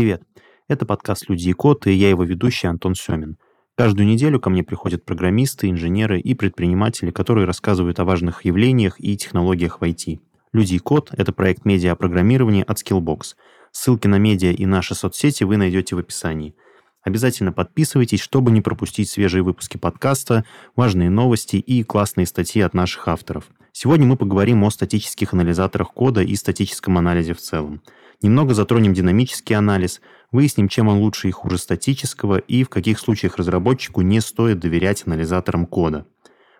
Привет. Это подкаст «Люди и код» и я его ведущий Антон Семин. Каждую неделю ко мне приходят программисты, инженеры и предприниматели, которые рассказывают о важных явлениях и технологиях в IT. «Люди и код» — это проект медиа о программировании от Skillbox. Ссылки на медиа и наши соцсети вы найдете в описании. Обязательно подписывайтесь, чтобы не пропустить свежие выпуски подкаста, важные новости и классные статьи от наших авторов. Сегодня мы поговорим о статических анализаторах кода и статическом анализе в целом. Немного затронем динамический анализ, выясним, чем он лучше и хуже статического, и в каких случаях разработчику не стоит доверять анализаторам кода.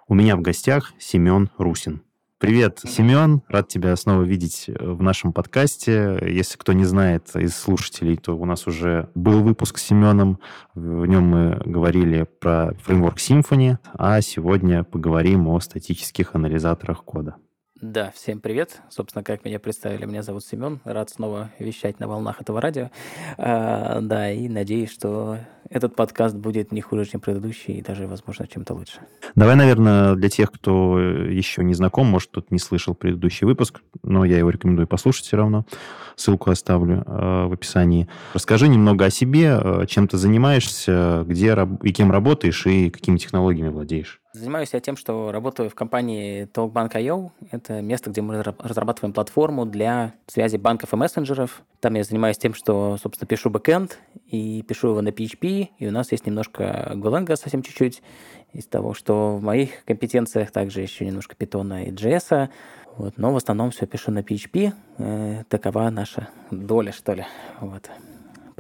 У меня в гостях Семен Русин. Привет, Семен. Рад тебя снова видеть э, в нашем подкасте. Если кто не знает из слушателей, то у нас уже был выпуск с Семеном. В нем мы говорили про фреймворк Symfony, а сегодня поговорим о статических анализаторах кода. Да, всем привет. Собственно, как меня представили, меня зовут Семен. Рад снова вещать на волнах этого радио. А, да, и надеюсь, что этот подкаст будет не хуже, чем предыдущий, и даже, возможно, чем-то лучше. Давай, наверное, для тех, кто еще не знаком, может, тут не слышал предыдущий выпуск, но я его рекомендую послушать все равно. Ссылку оставлю э, в описании. Расскажи немного о себе, э, чем ты занимаешься, где и кем работаешь, и какими технологиями владеешь. Занимаюсь я тем, что работаю в компании TalkBank.io. Это место, где мы разрабатываем платформу для связи банков и мессенджеров. Там я занимаюсь тем, что, собственно, пишу бэкэнд и пишу его на PHP. И у нас есть немножко Golang совсем чуть-чуть. Из того, что в моих компетенциях также еще немножко Python и JS. Вот. Но в основном все пишу на PHP. Э, такова наша доля, что ли. Вот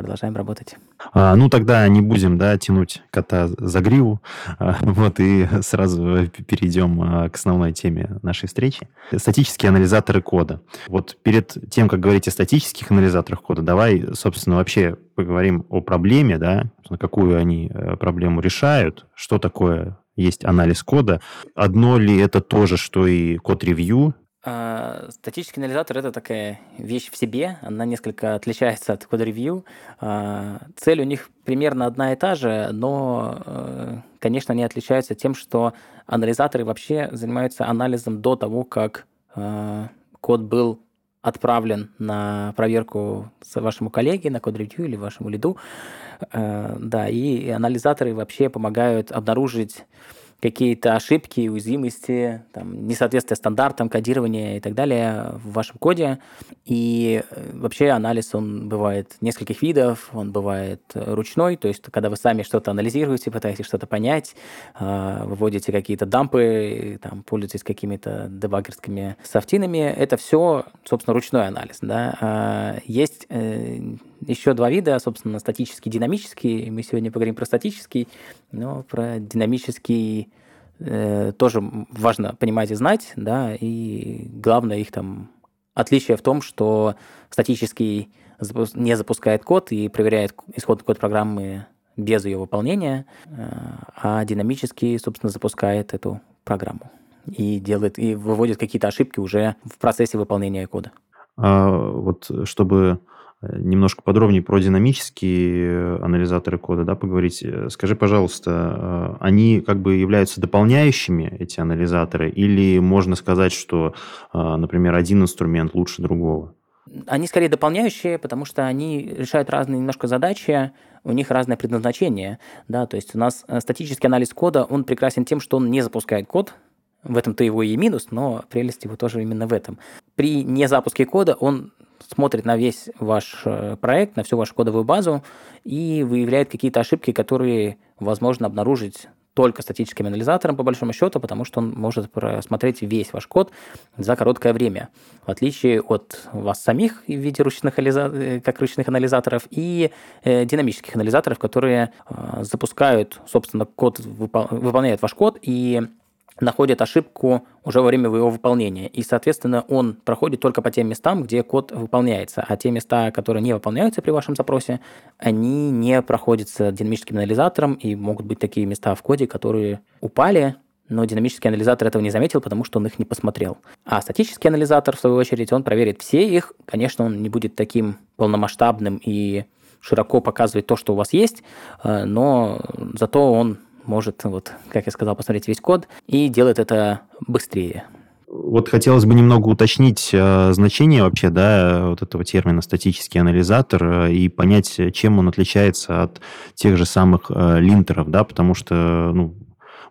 продолжаем работать. А, ну, тогда не будем, да, тянуть кота за гриву, а, вот, и сразу перейдем а, к основной теме нашей встречи. Статические анализаторы кода. Вот перед тем, как говорить о статических анализаторах кода, давай, собственно, вообще поговорим о проблеме, да, какую они э, проблему решают, что такое есть анализ кода. Одно ли это то же, что и код-ревью, статический анализатор это такая вещь в себе, она несколько отличается от код-ревью. А, цель у них примерно одна и та же, но, э, конечно, они отличаются тем, что анализаторы вообще занимаются анализом до того, как а, код был отправлен на проверку вашему коллеге, на код-ревью или вашему лиду. Да, и анализаторы вообще помогают обнаружить какие-то ошибки, уязвимости, там, несоответствие стандартам, кодирования и так далее в вашем коде. И э, вообще анализ, он бывает нескольких видов, он бывает э, ручной, то есть когда вы сами что-то анализируете, пытаетесь что-то понять, э, выводите какие-то дампы, там, пользуетесь какими-то дебаггерскими софтинами, это все, собственно, ручной анализ. Да? А есть еще два вида, собственно, статический и динамический. Мы сегодня поговорим про статический, но про динамический э, тоже важно понимать и знать, да, и главное их там отличие в том, что статический не запускает код и проверяет исходный код программы без ее выполнения, э, а динамический, собственно, запускает эту программу и делает и выводит какие-то ошибки уже в процессе выполнения кода. А вот чтобы немножко подробнее про динамические анализаторы кода, да, поговорить. Скажи, пожалуйста, э, они как бы являются дополняющими, эти анализаторы, или можно сказать, что, э, например, один инструмент лучше другого? Они скорее дополняющие, потому что они решают разные немножко задачи, у них разное предназначение. Да? То есть у нас э, статический анализ кода, он прекрасен тем, что он не запускает код, в этом-то его и минус, но прелесть его тоже именно в этом. При незапуске кода он смотрит на весь ваш э, проект, на всю вашу кодовую базу и выявляет какие-то ошибки, которые возможно обнаружить только статическим анализатором, по большому счету, потому что он может просмотреть весь ваш код за короткое время, в отличие от вас самих в виде ручных, э, как ручных анализаторов и э, динамических анализаторов, которые э, запускают, собственно, код, выпол- выполняют ваш код и находит ошибку уже во время его выполнения. И, соответственно, он проходит только по тем местам, где код выполняется. А те места, которые не выполняются при вашем запросе, они не проходятся динамическим анализатором, и могут быть такие места в коде, которые упали, но динамический анализатор этого не заметил, потому что он их не посмотрел. А статический анализатор, в свою очередь, он проверит все их. Конечно, он не будет таким полномасштабным и широко показывать то, что у вас есть, э, но зато он может, вот, как я сказал, посмотреть весь код и делает это быстрее. Вот хотелось бы немного уточнить э, значение вообще, да, вот этого термина статический анализатор э, и понять, чем он отличается от тех же самых э, линтеров, да, потому что, ну,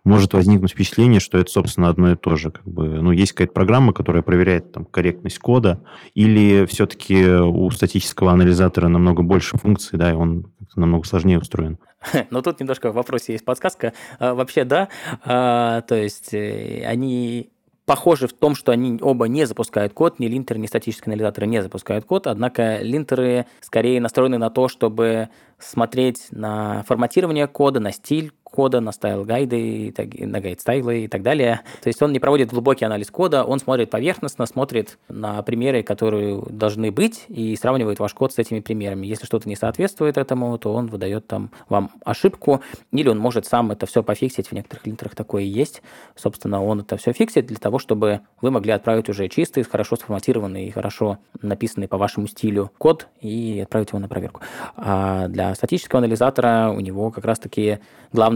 может возникнуть впечатление, что это, собственно, одно и то же. Как бы, ну, есть какая-то программа, которая проверяет там, корректность кода, или все-таки у статического анализатора намного больше функций, да, и он намного сложнее устроен. Но тут немножко в вопросе есть подсказка. А, вообще, да, а, то есть они похожи в том, что они оба не запускают код, ни линтер, ни статические анализаторы не запускают код, однако линтеры скорее настроены на то, чтобы смотреть на форматирование кода, на стиль кода, на style guide ы, на guide style ы и так далее. То есть он не проводит глубокий анализ кода, он смотрит поверхностно, смотрит на примеры, которые должны быть, и сравнивает ваш код с этими примерами. Если что-то не соответствует этому, то он выдает там вам ошибку, или он может сам это все пофиксить. В некоторых линтерах такое и есть. Собственно, он это все фиксит для того, чтобы вы могли отправить уже чистый, хорошо сформатированный и хорошо написанный по вашему стилю код и отправить его на проверку. А для статического анализатора у него как раз-таки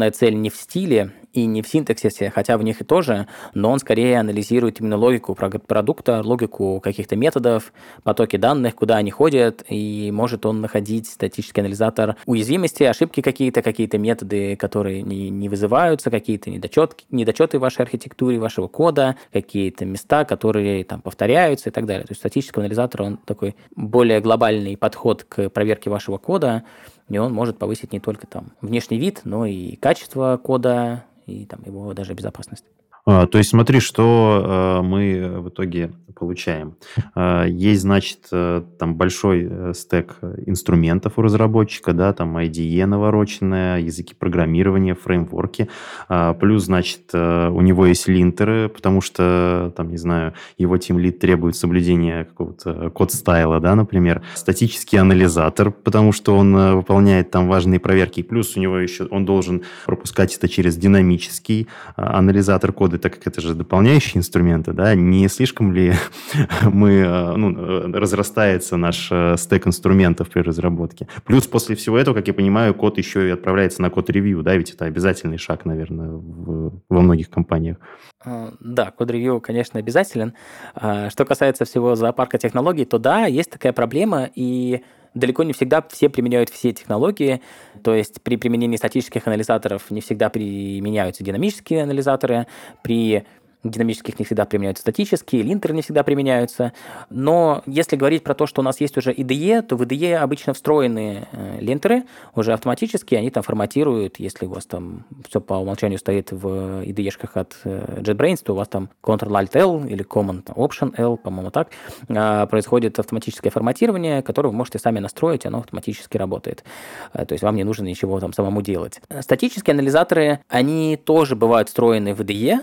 главная цель не в стиле и не в синтаксисе, хотя в них и тоже, но он скорее анализирует именно логику продукта, логику каких-то методов, потоки данных, куда они ходят, и может он находить статический анализатор уязвимости, ошибки какие-то, какие-то методы, которые не, не вызываются, какие-то недочет, недочеты в вашей архитектуре, вашего кода, какие-то места, которые там повторяются и так далее. То есть статический анализатор, он такой более глобальный подход к проверке вашего кода, и он может повысить не только там внешний вид, но и качество кода, и там его даже безопасность. А, то есть смотри, что э, мы в итоге получаем. А, есть, значит, э, там большой э, стек инструментов у разработчика, да, там IDE навороченная, языки программирования, фреймворки. А, плюс, значит, э, у него есть линтеры, потому что, там, не знаю, его тим лид требует соблюдения какого-то код-стайла, да, например. Статический анализатор, потому что он выполняет там важные проверки. Плюс у него еще, он должен пропускать это через динамический анализатор кода, так как это же дополняющие инструменты, да, не слишком ли мы, э, ну, э, разрастается наш э, стек инструментов при разработке. Плюс после всего этого, как я понимаю, код еще и отправляется на код-ревью, да, ведь это обязательный шаг, наверное, в, во многих компаниях. Да, код-ревью, конечно, обязателен. А, что касается всего зоопарка технологий, то да, есть такая проблема, и далеко не всегда все применяют все технологии. То есть при применении статических анализаторов не всегда применяются динамические анализаторы. При динамических не всегда применяются статические, линтеры не всегда применяются. Но если говорить про то, что у нас есть уже IDE, то в IDE обычно встроены э, линтеры, уже автоматически они там форматируют, если у вас там все по умолчанию стоит в IDE-шках от э, JetBrains, то у вас там Ctrl-Alt-L или Command-Option-L, по-моему, так, а, происходит автоматическое форматирование, которое вы можете сами настроить, оно автоматически работает. Э, то есть вам не нужно ничего там самому делать. Статические анализаторы, они тоже бывают встроены в IDE,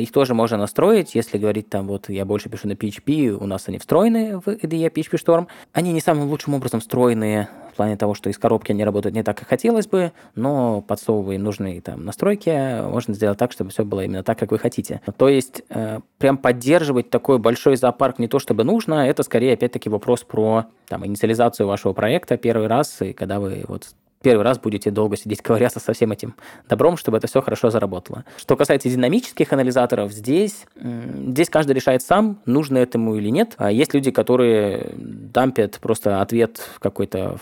их тоже можно настроить, если говорить там, вот я больше пишу на PHP, у нас они встроены в IDE PHP Storm. Они не самым лучшим образом встроены в плане того, что из коробки они работают не так, как хотелось бы, но подсовывая нужные там настройки, можно сделать так, чтобы все было именно так, как вы хотите. То есть э, прям поддерживать такой большой зоопарк не то, чтобы нужно, это скорее опять-таки вопрос про там, инициализацию вашего проекта первый раз, и когда вы вот первый раз будете долго сидеть ковыряться со всем этим добром, чтобы это все хорошо заработало. Что касается динамических анализаторов, здесь, здесь каждый решает сам, нужно этому или нет. А есть люди, которые дампят просто ответ какой-то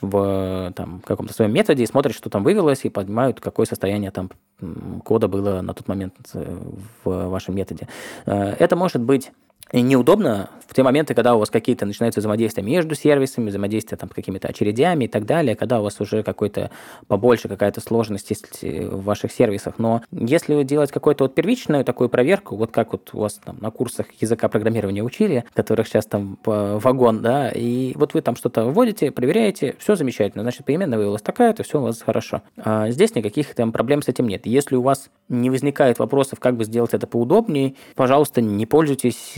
в там, каком-то своем методе и смотрят, что там вывелось, и поднимают, какое состояние там кода было на тот момент э, в вашем методе. Э, это может быть неудобно в те моменты, когда у вас какие-то начинаются взаимодействия между сервисами, взаимодействия там, какими-то очередями и так далее, когда у вас уже какой-то побольше какая-то сложность есть в ваших сервисах. Но если делать какую-то вот первичную такую проверку, вот как вот у вас там на курсах языка программирования учили, которых сейчас там вагон, да, и вот вы там что-то вводите, проверяете, все замечательно, значит, переменная выявилась такая, то все у вас хорошо. А здесь никаких там проблем с этим нет. Если у вас не возникает вопросов, как бы сделать это поудобнее, пожалуйста, не пользуйтесь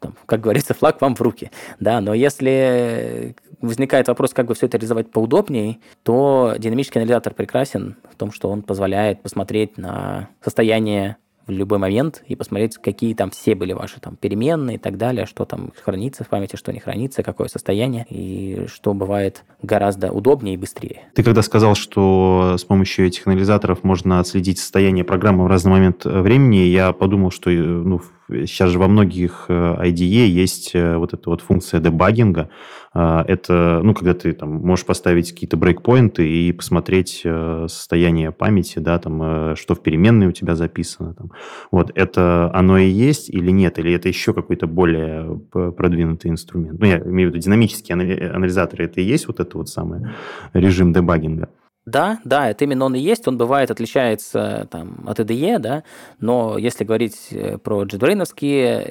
там, как говорится, флаг вам в руки. Да, но если возникает вопрос, как бы все это реализовать поудобнее, то динамический анализатор прекрасен в том, что он позволяет посмотреть на состояние в любой момент и посмотреть, какие там все были ваши там переменные и так далее, что там хранится в памяти, что не хранится, какое состояние, и что бывает гораздо удобнее и быстрее. Ты когда сказал, что с помощью этих анализаторов можно отследить состояние программы в разный момент времени, я подумал, что ну, сейчас же во многих IDE есть вот эта вот функция дебагинга. Это, ну, когда ты там можешь поставить какие-то брейкпоинты и посмотреть состояние памяти, да, там, что в переменной у тебя записано. Там. Вот, это оно и есть или нет? Или это еще какой-то более продвинутый инструмент? Ну, я имею в виду динамические анализаторы. Это и есть вот это вот самый режим дебагинга? Да, да, это именно он и есть. Он бывает отличается там, от IDE, да, но если говорить э, про JetBrains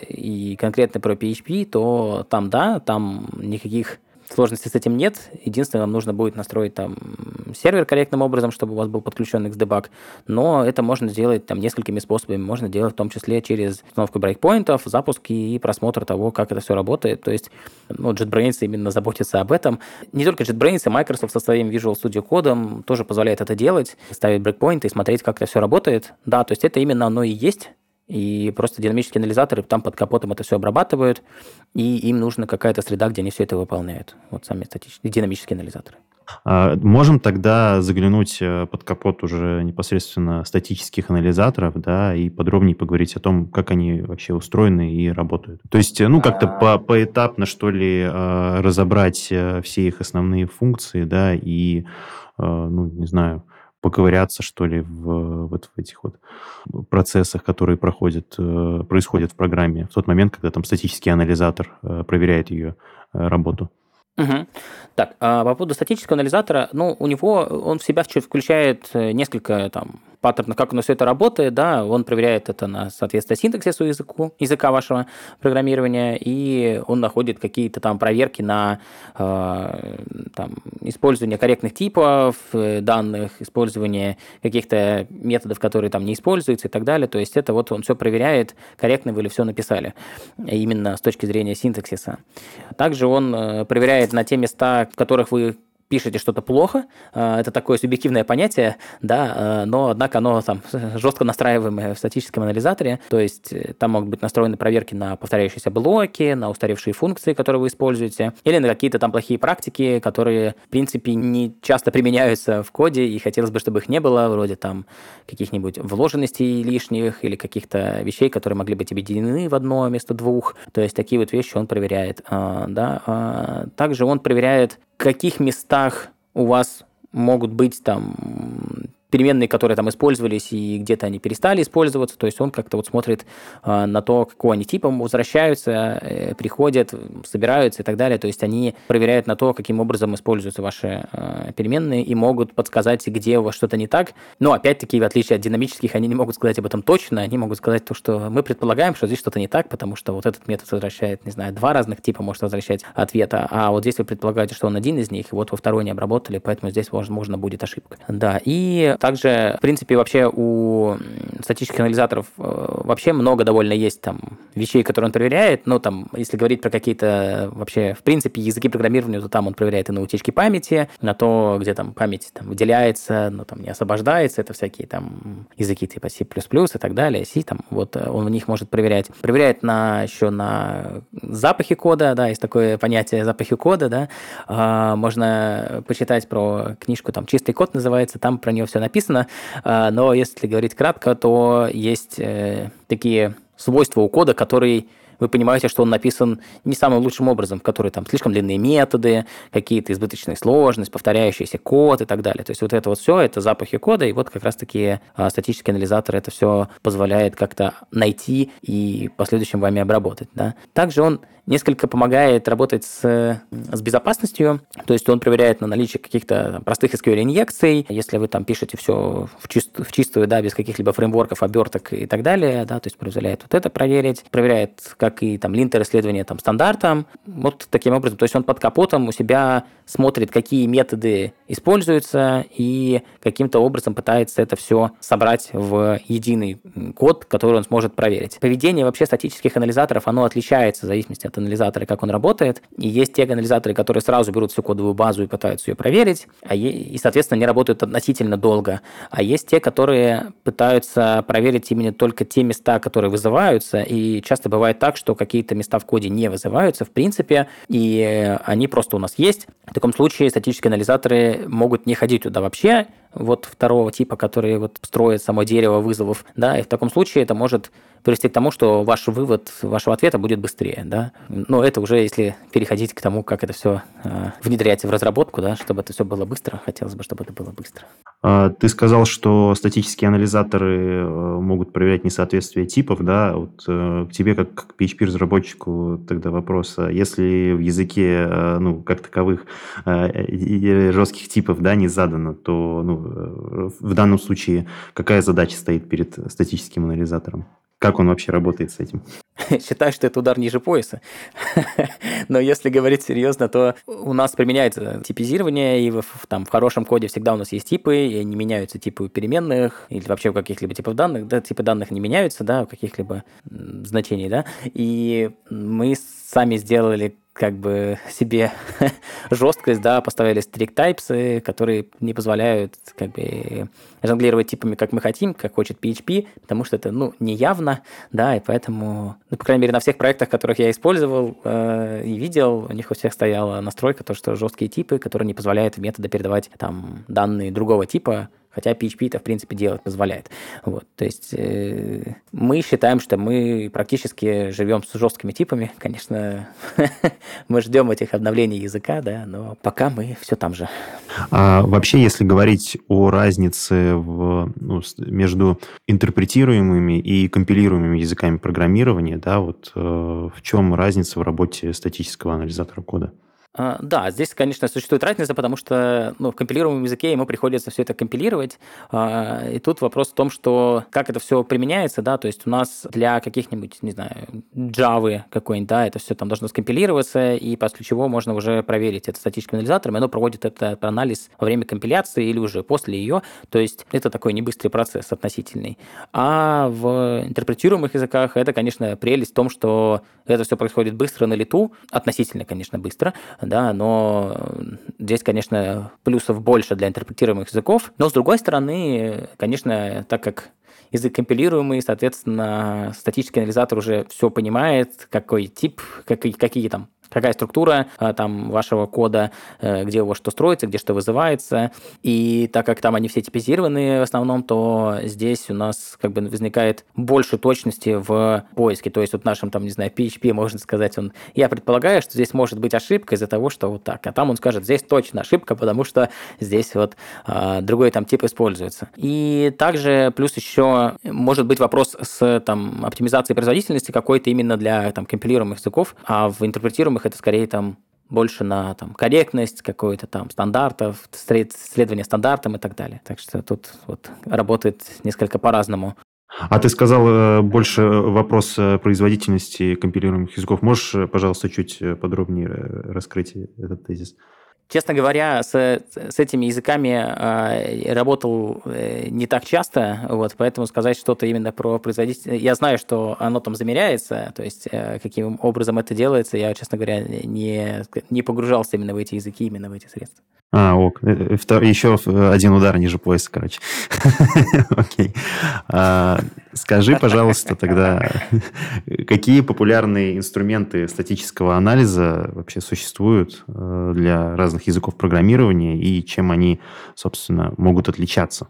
и конкретно про PHP, то там да, там никаких Сложностей с этим нет. Единственное, вам нужно будет настроить там сервер корректным образом, чтобы у вас был подключен XDebug. Но это можно сделать там несколькими способами. Можно делать в том числе через установку брейкпоинтов, запуски и просмотр того, как это все работает. То есть ну, JetBrains именно заботится об этом. Не только JetBrains, и Microsoft со своим Visual Studio кодом тоже позволяет это делать, ставить брейкпоинты и смотреть, как это все работает. Да, то есть это именно оно и есть и просто динамические анализаторы там под капотом это все обрабатывают, и им нужна какая-то среда, где они все это выполняют. Вот сами статические, динамические анализаторы. А, можем тогда заглянуть э, под капот уже непосредственно статических анализаторов, да, и подробнее поговорить о том, как они вообще устроены и работают. То есть, ну, как-то по, поэтапно, что ли, э, разобрать э, все их основные функции, да, и, ну, не знаю, поковыряться, что ли, в, вот в этих вот процессах, которые проходят, э, происходят в программе в тот момент, когда там статический анализатор э, проверяет ее э, работу. Угу. Так, а по поводу статического анализатора, ну, у него, он в себя включает несколько там паттерна, как у нас все это работает, да, он проверяет это на соответствие синтаксису языку, языка вашего программирования, и он находит какие-то там проверки на э, там, использование корректных типов э, данных, использование каких-то методов, которые там не используются и так далее. То есть это вот он все проверяет, корректно вы ли все написали, именно с точки зрения синтаксиса. Также он э, проверяет на те места, в которых вы пишете что-то плохо, э, это такое субъективное понятие, да, э, но, однако, оно там жестко настраиваемое в статическом анализаторе, то есть э, там могут быть настроены проверки на повторяющиеся блоки, на устаревшие функции, которые вы используете, или на какие-то там плохие практики, которые, в принципе, не часто применяются в коде, и хотелось бы, чтобы их не было, вроде там каких-нибудь вложенностей лишних или каких-то вещей, которые могли быть объединены в одно вместо двух. То есть такие вот вещи он проверяет. Да. Также он проверяет каких местах у вас могут быть там переменные, которые там использовались, и где-то они перестали использоваться. То есть он как-то вот смотрит э, на то, какого они типа возвращаются, э, приходят, собираются и так далее. То есть они проверяют на то, каким образом используются ваши э, переменные и могут подсказать, где у вас что-то не так. Но опять-таки, в отличие от динамических, они не могут сказать об этом точно. Они могут сказать то, что мы предполагаем, что здесь что-то не так, потому что вот этот метод возвращает, не знаю, два разных типа может возвращать ответа, а вот здесь вы предполагаете, что он один из них, и вот во второй не обработали, поэтому здесь, возможно, будет ошибка. Да, и также, в принципе, вообще у статических анализаторов э, вообще много довольно есть там вещей, которые он проверяет. Ну, там, если говорить про какие-то вообще, в принципе, языки программирования, то там он проверяет и на утечки памяти, на то, где там память там выделяется, но там не освобождается. Это всякие там языки типа C++ и так далее, C, там, вот э, он в них может проверять. Проверяет на, еще на запахи кода, да, есть такое понятие запахи кода, да. А, можно почитать про книжку, там, «Чистый код» называется, там про нее все написано написано, а, но если говорить кратко, то есть э, такие свойства у кода, которые вы понимаете, что он написан не самым лучшим образом, в который там слишком длинные методы, какие-то избыточные сложности, повторяющийся код и так далее. То есть вот это вот все, это запахи кода, и вот как раз-таки а, статический анализатор это все позволяет как-то найти и в последующем вами обработать. Да? Также он несколько помогает работать с, с безопасностью, то есть он проверяет на наличие каких-то простых SQL-инъекций, если вы там пишете все в, чист, в чистую, да, без каких-либо фреймворков, оберток и так далее, да, то есть позволяет вот это проверить, проверяет, как и там линтер-исследования там стандартам, вот таким образом, то есть он под капотом у себя смотрит, какие методы используются и каким-то образом пытается это все собрать в единый код, который он сможет проверить. Поведение вообще статических анализаторов, оно отличается в зависимости от анализатора, как он работает. И есть те анализаторы, которые сразу берут всю кодовую базу и пытаются ее проверить, а и, соответственно, не работают относительно долго. А есть те, которые пытаются проверить именно только те места, которые вызываются, и часто бывает так, что какие-то места в коде не вызываются в принципе, и они просто у нас есть. В таком случае статические анализаторы могут не ходить туда вообще, вот второго типа, который вот строит само дерево вызовов, да, и в таком случае это может привести к тому, что ваш вывод вашего ответа будет быстрее, да. Но это уже если переходить к тому, как это все э, внедрять в разработку, да, чтобы это все было быстро, хотелось бы, чтобы это было быстро. А, ты сказал, что статические анализаторы э, могут проверять несоответствие типов, да, вот э, к тебе как к PHP-разработчику тогда вопрос, а если в языке, ну, как таковых жестких типов, да, не задано, то, ну, в данном случае какая задача стоит перед статическим анализатором? Как он вообще работает с этим? Считаю, что это удар ниже пояса. Но если говорить серьезно, то у нас применяется типизирование, и в, там, в хорошем коде всегда у нас есть типы, и не меняются типы переменных, или вообще у каких-либо типов данных, да, типы данных не меняются, да, у каких-либо значений, да, и мы сами сделали как бы себе жесткость, да, поставили strict types, которые не позволяют как бы жонглировать типами, как мы хотим, как хочет PHP, потому что это, ну, неявно, да, и поэтому, ну, по крайней мере, на всех проектах, которых я использовал э, и видел, у них у всех стояла настройка, то, что жесткие типы, которые не позволяют в методы передавать там данные другого типа, хотя PHP это, в принципе, делать позволяет. Вот, то есть э, мы считаем, что мы практически живем с жесткими типами. Конечно, мы ждем этих обновлений языка, да, но пока мы все там же. А вообще, если говорить о разнице в, ну, между интерпретируемыми и компилируемыми языками программирования, да, вот э, в чем разница в работе статического анализатора кода? А, да, здесь, конечно, существует разница, потому что ну, в компилируемом языке ему приходится все это компилировать. А, и тут вопрос в том, что как это все применяется, да, то есть у нас для каких-нибудь, не знаю, Java какой-нибудь, да, это все там должно скомпилироваться, и после чего можно уже проверить это статическим анализатором, и оно проводит этот анализ во время компиляции или уже после ее, то есть это такой небыстрый процесс относительный. А в интерпретируемых языках это, конечно, прелесть в том, что это все происходит быстро на лету, относительно, конечно, быстро, да, но здесь, конечно, плюсов больше для интерпретируемых языков. Но, с другой стороны, конечно, так как язык компилируемый, соответственно, статический анализатор уже все понимает, какой тип, какие, какие там какая структура а, там вашего кода, э, где у вас что строится, где что вызывается. И так как там они все типизированы в основном, то здесь у нас как бы возникает больше точности в поиске. То есть вот нашим там, не знаю, PHP, можно сказать, он, я предполагаю, что здесь может быть ошибка из-за того, что вот так. А там он скажет, здесь точно ошибка, потому что здесь вот а, другой там тип используется. И также плюс еще может быть вопрос с там оптимизацией производительности какой-то именно для там компилируемых языков, а в интерпретируемых это скорее там больше на там, корректность какой-то там стандартов, следование стандартам и так далее. Так что тут вот работает несколько по-разному. А ты сказал э, больше вопрос производительности компилируемых языков. Можешь, э, пожалуйста, чуть э, подробнее раскрыть этот тезис? Честно говоря, с, с этими языками э, работал э, не так часто, вот, поэтому сказать что-то именно про производительность... Я знаю, что оно там замеряется, то есть э, каким образом это делается, я, честно говоря, не, не погружался именно в эти языки, именно в эти средства. А, ок. Э, э, еще один удар ниже пояса, короче. Окей. А, скажи, пожалуйста, тогда, какие популярные инструменты статического анализа вообще существуют э, для разных языков программирования и чем они, собственно, могут отличаться?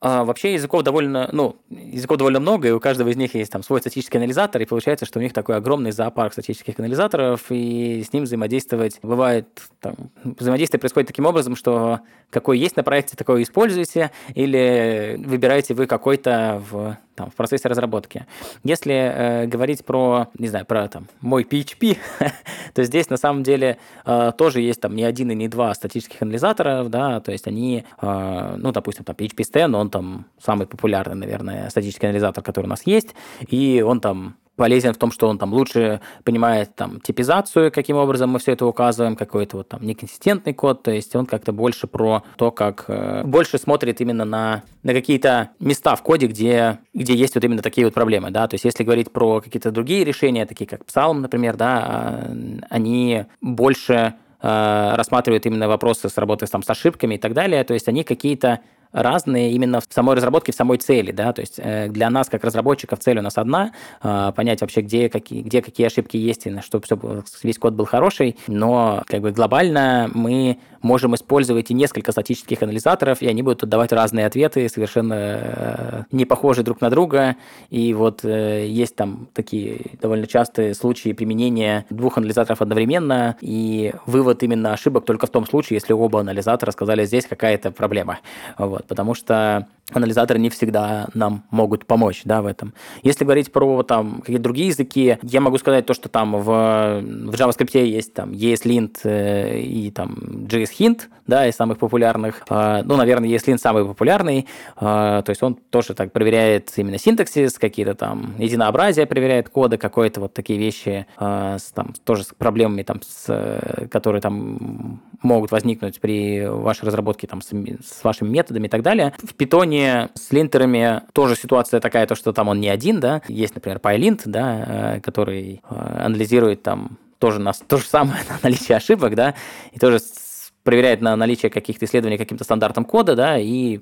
А, вообще языков довольно, ну, языков довольно много, и у каждого из них есть там свой статический анализатор, и получается, что у них такой огромный зоопарк статических анализаторов, и с ним взаимодействовать бывает, там, взаимодействие происходит таким образом, что какой есть на проекте, такой используете, или выбираете вы какой-то в там, в процессе разработки. Если э, говорить про, не знаю, про там, мой PHP, то здесь на самом деле э, тоже есть там не один и не два статических анализатора, да, то есть они, э, ну, допустим, там PHP Stan, он там самый популярный, наверное, статический анализатор, который у нас есть, и он там полезен в том, что он там лучше понимает там типизацию, каким образом мы все это указываем, какой-то вот там неконсистентный код, то есть он как-то больше про то, как э, больше смотрит именно на, на какие-то места в коде, где, где есть вот именно такие вот проблемы, да, то есть если говорить про какие-то другие решения, такие как Psalm, например, да, э, они больше э, рассматривают именно вопросы с работой там, с ошибками и так далее, то есть они какие-то разные именно в самой разработке, в самой цели, да, то есть э, для нас, как разработчиков, цель у нас одна, э, понять вообще, где какие, где какие ошибки есть, и чтобы все, весь код был хороший, но как бы глобально мы можем использовать и несколько статических анализаторов, и они будут давать разные ответы, совершенно э, не похожие друг на друга, и вот есть там такие довольно частые случаи применения двух анализаторов одновременно, и вывод именно ошибок только в том случае, если оба анализатора сказали, здесь какая-то проблема. Вот потому что анализаторы не всегда нам могут помочь да, в этом. Если говорить про там, какие-то другие языки, я могу сказать то, что там в, в JavaScript есть там ESLint э, и там JSHint, да, из самых популярных. Э, ну, наверное, ESLint самый популярный, э, то есть он тоже так проверяет именно синтаксис, какие-то там единообразия проверяет кода, какое-то вот такие вещи, с, там, тоже с проблемами, там, с, которые там могут возникнуть при вашей разработке там, с, с вашими методами и так далее. В питоне питоне с линтерами тоже ситуация такая, то, что там он не один, да, есть, например, PyLint, да, э, который э, анализирует там тоже нас то же самое на наличие ошибок, да, и тоже проверяет на наличие каких-то исследований каким-то стандартом кода, да, и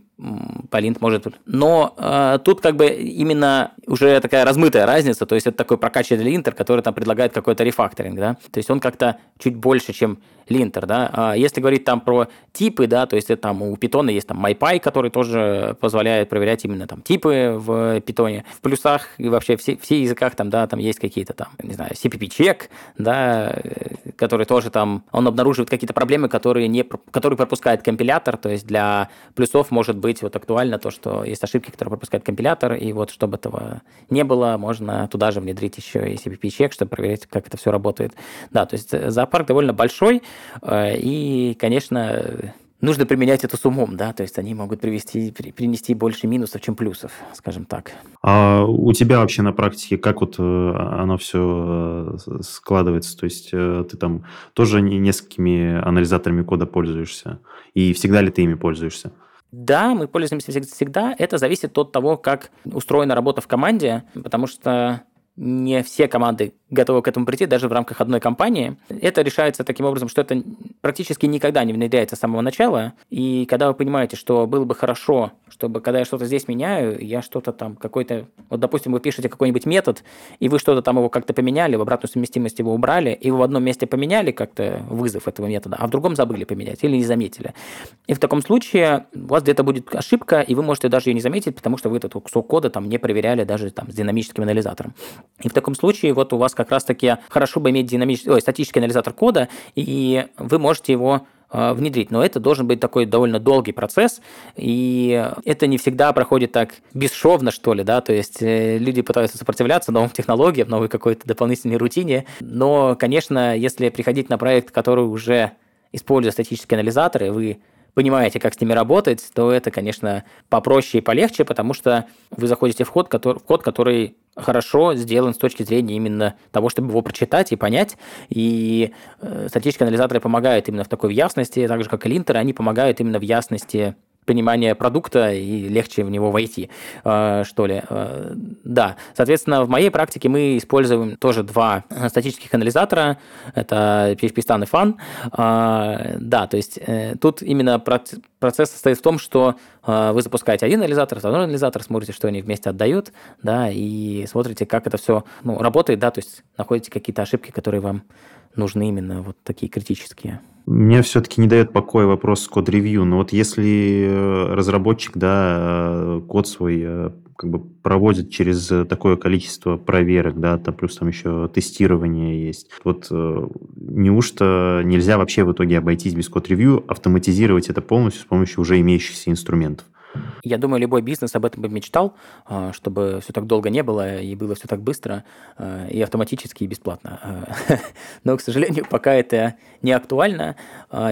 Полинт может... Но э, тут как бы именно уже такая размытая разница, то есть это такой прокачанный линтер, который там предлагает какой-то рефакторинг, да, то есть он как-то чуть больше, чем линтер, да. А если говорить там про типы, да, то есть это там у Python есть там MyPy, который тоже позволяет проверять именно там типы в Python. В плюсах и вообще все, все языках там, да, там есть какие-то там, не знаю, CPP-чек, да, э, который тоже там, он обнаруживает какие-то проблемы, которые, не, которые пропускает компилятор, то есть для плюсов может быть вот актуально то, что есть ошибки, которые пропускает компилятор, и вот чтобы этого не было, можно туда же внедрить еще и CPP-чек, чтобы проверить, как это все работает. Да, то есть зоопарк довольно большой, Э, и, конечно, нужно применять это с умом, да, то есть они могут привести, принести больше минусов, чем плюсов, скажем так. А у тебя вообще на практике как вот э, оно все э, складывается? То есть ты там тоже несколькими анализаторами кода пользуешься? И всегда ли ты ими пользуешься? Да, мы пользуемся всегда. Это зависит от того, как устроена работа в команде, потому что не все команды готовы к этому прийти, даже в рамках одной компании. Это решается таким образом, что это практически никогда не внедряется с самого начала. И когда вы понимаете, что было бы хорошо, чтобы когда я что-то здесь меняю, я что-то там какой-то... Вот, допустим, вы пишете какой-нибудь метод, и вы что-то там его как-то поменяли, в обратную совместимость его убрали, и вы в одном месте поменяли как-то вызов этого метода, а в другом забыли поменять или не заметили. И в таком случае у вас где-то будет ошибка, и вы можете даже ее не заметить, потому что вы этот кусок кода там не проверяли даже там с динамическим анализатором. И в таком случае вот у вас как раз-таки хорошо бы иметь динамический, ой, статический анализатор кода, и вы можете его э, внедрить. Но это должен быть такой довольно долгий процесс, и это не всегда проходит так бесшовно, что ли, да, то есть э, люди пытаются сопротивляться новым технологиям, новой какой-то дополнительной рутине, но, конечно, если приходить на проект, который уже использует статические анализаторы, вы понимаете, как с ними работать, то это, конечно, попроще и полегче, потому что вы заходите в код, который, в код, который хорошо сделан с точки зрения именно того, чтобы его прочитать и понять. И э, статические анализаторы помогают именно в такой ясности, так же, как и линтеры, они помогают именно в ясности понимание продукта и легче в него войти, э, что ли. Э, да, соответственно, в моей практике мы используем тоже два статических анализатора, это PHP Stan и Fun. Э, да, то есть тут именно процесс состоит в том, что вы запускаете один анализатор, второй анализатор, смотрите, что они вместе отдают, да, и смотрите, как это все ну, работает, да, то есть находите какие-то ошибки, которые вам нужны именно вот такие критические. Мне все-таки не дает покоя вопрос код-ревью. Но вот если э, разработчик, да, э, код свой э, как бы проводит через такое количество проверок, да, там плюс там еще тестирование есть. Вот неужто нельзя вообще в итоге обойтись без код-ревью, автоматизировать это полностью с помощью уже имеющихся инструментов? Я думаю, любой бизнес об этом бы мечтал, а, чтобы все так долго не было и было все так быстро а, и автоматически и бесплатно. А, но, к сожалению, пока это не актуально.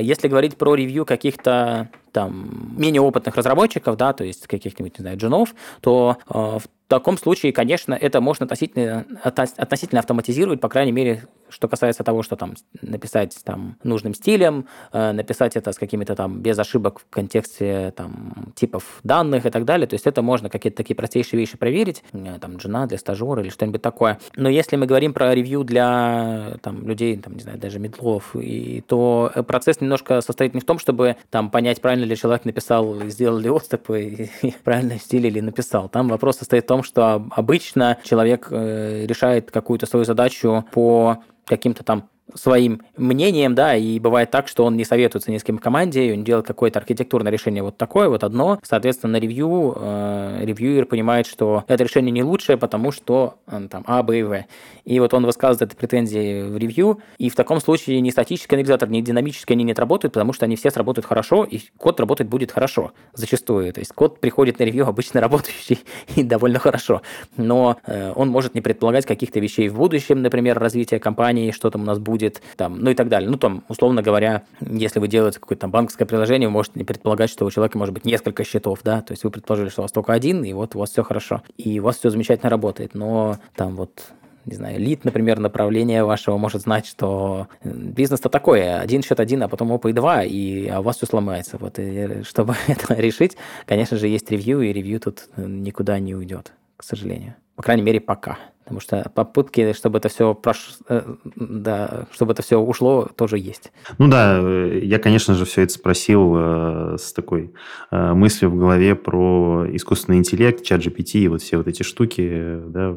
Если говорить про ревью каких-то там менее опытных разработчиков, да, то есть каких-нибудь, не знаю, джунов, то в таком случае, конечно, это можно относительно, относительно автоматизировать, по крайней мере, что касается того, что там написать там нужным стилем, э, написать это с какими-то там без ошибок в контексте там типов данных и так далее, то есть это можно какие-то такие простейшие вещи проверить, там жена для стажера или что-нибудь такое. Но если мы говорим про ревью для там людей, там, не знаю, даже медлов, и, то процесс немножко состоит не в том, чтобы там понять, правильно ли человек написал, сделал ли отступы, правильно стиль или написал. Там вопрос состоит в том, что обычно человек э, решает какую-то свою задачу по каким-то там своим мнением, да, и бывает так, что он не советуется ни с кем в команде, он делает какое-то архитектурное решение вот такое, вот одно, соответственно, на ревью э, ревьюер понимает, что это решение не лучшее, потому что э, там А, Б и В. И вот он высказывает эти претензии в ревью, и в таком случае ни статический анализатор, ни динамический они не отработают, потому что они все сработают хорошо, и код работать будет хорошо, зачастую. То есть код приходит на ревью обычно работающий и довольно хорошо, но э, он может не предполагать каких-то вещей в будущем, например, развитие компании, что там у нас будет, будет, там, ну и так далее. Ну, там, условно говоря, если вы делаете какое-то там банковское приложение, вы можете не предполагать, что у человека может быть несколько счетов, да, то есть вы предположили, что у вас только один, и вот у вас все хорошо, и у вас все замечательно работает, но там вот не знаю, лид, например, направление вашего может знать, что э, бизнес-то такое, один счет один, а потом опа и два, и а у вас все сломается. Вот и чтобы это решить, конечно же, есть ревью, и ревью тут никуда не уйдет, к сожалению. По крайней мере, пока. Потому что попытки, чтобы это все прош... Э, да, чтобы это все ушло, тоже есть. Ну да, я, конечно же, все это спросил э, с такой э, мыслью в голове про искусственный интеллект, чат GPT и вот все вот эти штуки, да,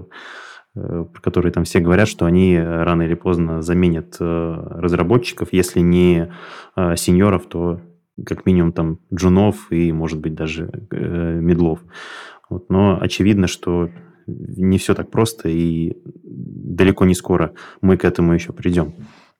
э, про которые там все говорят, что они рано или поздно заменят э, разработчиков, если не э, сеньоров, то как минимум там джунов и, может быть, даже э, медлов. Вот. Но очевидно, что не все так просто, и далеко не скоро мы к этому еще придем.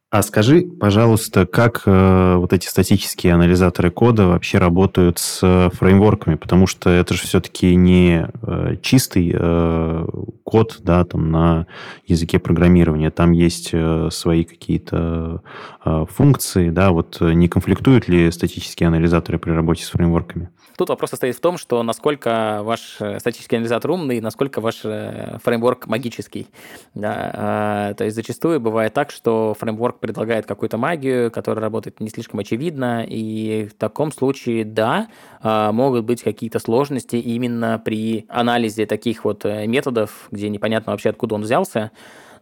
А скажи, пожалуйста, как э, вот эти статические анализаторы кода вообще работают с э, фреймворками? Потому что это же все-таки не э, чистый э, код да, там, на языке программирования. Там есть э, свои какие-то э, функции. Да? Вот э, не конфликтуют ли статические анализаторы при работе с фреймворками? Тут вопрос состоит в том, что насколько ваш э, статический анализатор умный, насколько ваш э, фреймворк магический. Да? А, то есть зачастую бывает так, что фреймворк предлагает какую-то магию, которая работает не слишком очевидно, и в таком случае, да, могут быть какие-то сложности именно при анализе таких вот э, методов, где непонятно вообще, откуда он взялся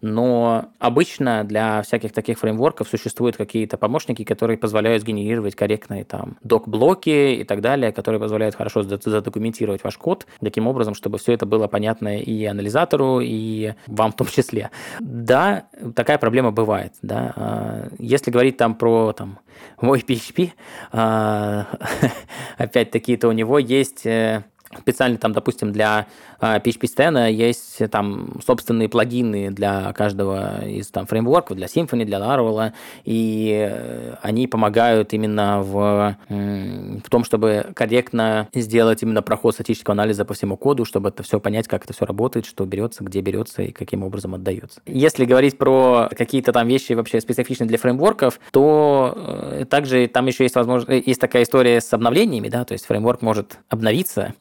но обычно для всяких таких фреймворков существуют какие-то помощники, которые позволяют сгенерировать корректные там док-блоки и так далее, которые позволяют хорошо задокументировать ваш код, таким образом, чтобы все это было понятно и анализатору, и вам в том числе. Да, такая проблема бывает. Да. А, если говорить там про там, мой PHP, а, опять-таки, то у него есть э, специально там, допустим, для PHP а, Stan есть там собственные плагины для каждого из там фреймворков, для Symfony, для Laravel, и э, они помогают именно в, в том, чтобы корректно сделать именно проход статического анализа по всему коду, чтобы это все понять, как это все работает, что берется, где берется и каким образом отдается. Если говорить про какие-то там вещи вообще специфичные для фреймворков, то э, также там еще есть возможность, э, есть такая история с обновлениями, да, то есть фреймворк может обновиться